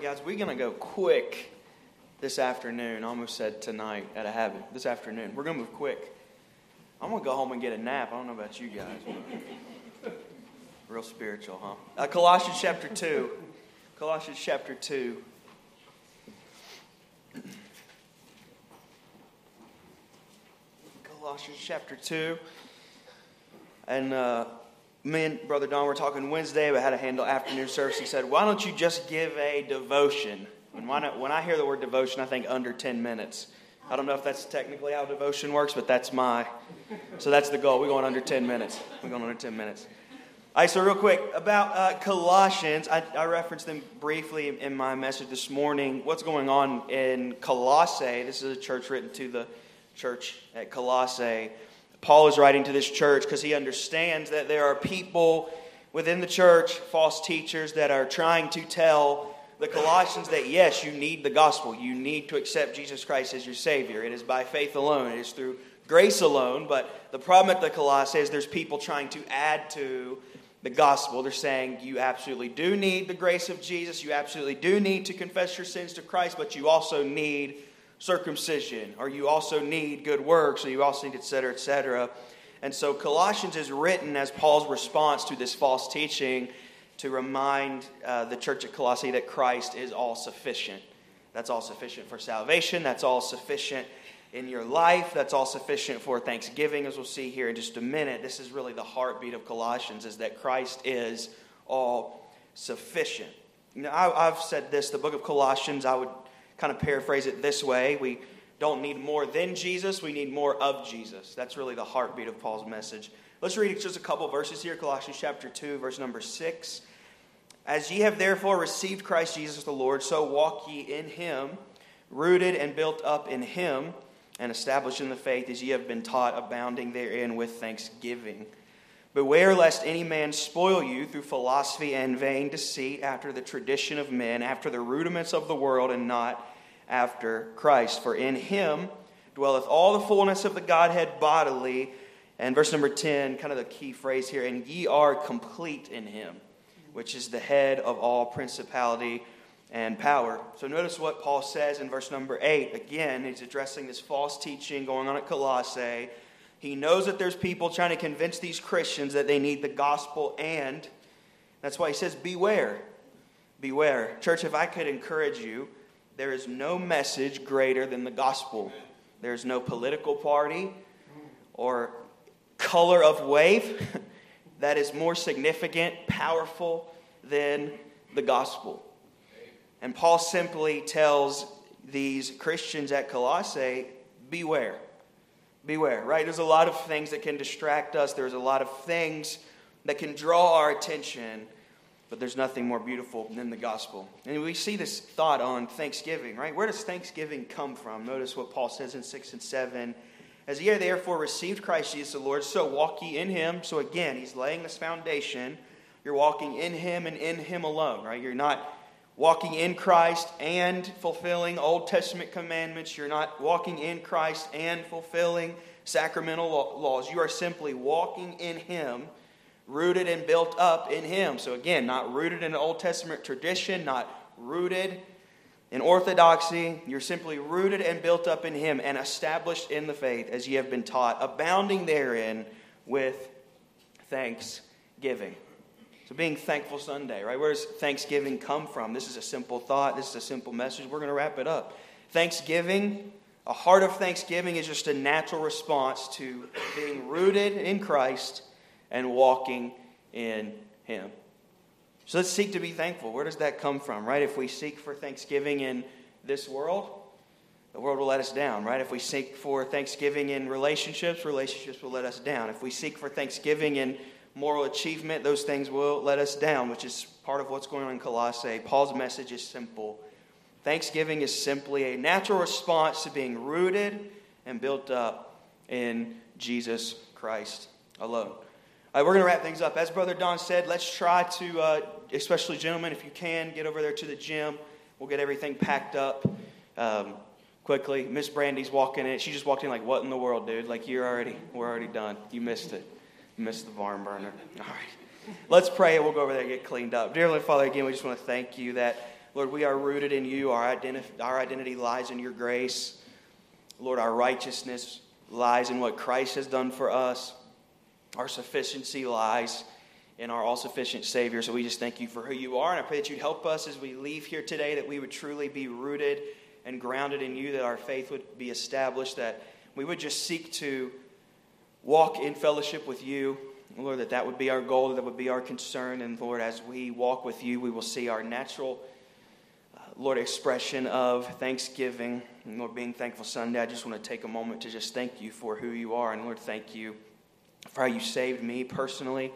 right, guys, we're going to go quick this afternoon. I almost said tonight at a habit. This afternoon. We're going to move quick. I'm going to go home and get a nap. I don't know about you guys. Real spiritual, huh? Uh, Colossians chapter 2. Colossians chapter 2. Colossians chapter 2. And uh, me and Brother Don were talking Wednesday about how to handle afternoon service. He said, Why don't you just give a devotion? And not, when I hear the word devotion, I think under 10 minutes. I don't know if that's technically how devotion works, but that's my. So that's the goal. We're going under 10 minutes. We're going under 10 minutes. All right, so real quick about uh, Colossians. I, I, referenced them briefly in my message this morning. What's going on in Colossae? This is a church written to the church at Colossae. Paul is writing to this church because he understands that there are people within the church, false teachers, that are trying to tell the Colossians that yes, you need the gospel. You need to accept Jesus Christ as your Savior. It is by faith alone, it is through grace alone. But the problem at the Colossae is there's people trying to add to the gospel. They're saying you absolutely do need the grace of Jesus. You absolutely do need to confess your sins to Christ, but you also need circumcision, or you also need good works, or you also need, et cetera, et cetera. And so Colossians is written as Paul's response to this false teaching to remind uh, the church at Colossae that Christ is all sufficient. That's all sufficient for salvation. That's all sufficient in your life. That's all sufficient for thanksgiving, as we'll see here in just a minute. This is really the heartbeat of Colossians, is that Christ is all sufficient. You know, I, I've said this, the book of Colossians, I would kind of paraphrase it this way we don't need more than Jesus, we need more of Jesus. That's really the heartbeat of Paul's message. Let's read just a couple verses here Colossians chapter 2, verse number 6. As ye have therefore received Christ Jesus the Lord, so walk ye in him, rooted and built up in him, and established in the faith as ye have been taught, abounding therein with thanksgiving. Beware lest any man spoil you through philosophy and vain deceit, after the tradition of men, after the rudiments of the world, and not after Christ. For in him dwelleth all the fullness of the Godhead bodily. And verse number 10, kind of the key phrase here, and ye are complete in him, which is the head of all principality and power. So notice what Paul says in verse number 8. Again, he's addressing this false teaching going on at Colossae. He knows that there's people trying to convince these Christians that they need the gospel, and that's why he says, Beware. Beware. Church, if I could encourage you, there is no message greater than the gospel. There's no political party or color of wave that is more significant, powerful than the gospel. And Paul simply tells these Christians at Colossae beware. Beware, right? There's a lot of things that can distract us, there's a lot of things that can draw our attention but there's nothing more beautiful than the gospel. And we see this thought on Thanksgiving, right? Where does Thanksgiving come from? Notice what Paul says in 6 and 7. As ye therefore received Christ Jesus the Lord, so walk ye in him. So again, he's laying this foundation. You're walking in him and in him alone, right? You're not walking in Christ and fulfilling Old Testament commandments. You're not walking in Christ and fulfilling sacramental laws. You are simply walking in him rooted and built up in Him. So, again, not rooted in Old Testament tradition, not rooted in orthodoxy. You're simply rooted and built up in Him and established in the faith as ye have been taught, abounding therein with thanksgiving. So, being thankful Sunday, right? Where does Thanksgiving come from? This is a simple thought. This is a simple message. We're going to wrap it up. Thanksgiving, a heart of thanksgiving, is just a natural response to being rooted in Christ and walking in Him. So let's seek to be thankful. Where does that come from, right? If we seek for thanksgiving in this world, the world will let us down, right? If we seek for thanksgiving in relationships, relationships will let us down. If we seek for thanksgiving in moral achievement, those things will let us down, which is part of what's going on in Colossae. Paul's message is simple. Thanksgiving is simply a natural response to being rooted and built up in Jesus Christ alone. We're going to wrap things up. As Brother Don said, let's try to, uh, especially gentlemen, if you can, get over there to the gym. We'll get everything packed up um, quickly. Miss Brandy's walking in. She just walked in like, what in the world, dude? Like, you're already, we're already done. You missed it. You missed the barn burner. All right. Let's pray and we'll go over there and get cleaned up. Dear Father, again, we just want to thank you that Lord, we are rooted in you. Our, identi- our identity lies in your grace. Lord, our righteousness lies in what Christ has done for us. Our sufficiency lies in our all sufficient Savior. So we just thank you for who you are. And I pray that you'd help us as we leave here today, that we would truly be rooted and grounded in you, that our faith would be established, that we would just seek to walk in fellowship with you. Lord, that that would be our goal, that would be our concern. And Lord, as we walk with you, we will see our natural, uh, Lord, expression of thanksgiving. And Lord, being thankful Sunday, I just want to take a moment to just thank you for who you are. And Lord, thank you for how you saved me personally.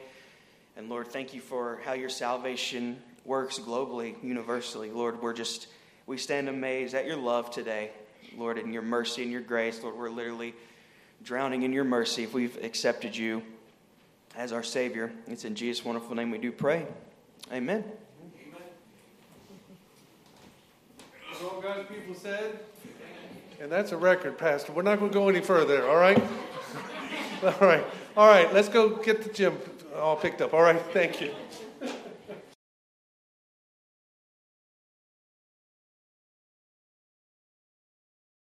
And Lord, thank you for how your salvation works globally, universally. Lord, we're just, we stand amazed at your love today. Lord, in your mercy and your grace. Lord, we're literally drowning in your mercy if we've accepted you as our Savior. It's in Jesus' wonderful name we do pray. Amen. Amen. all God's people said. And that's a record, Pastor. We're not going to go any further, all right? all right. All right, let's go get the gym all picked up. All right, thank you.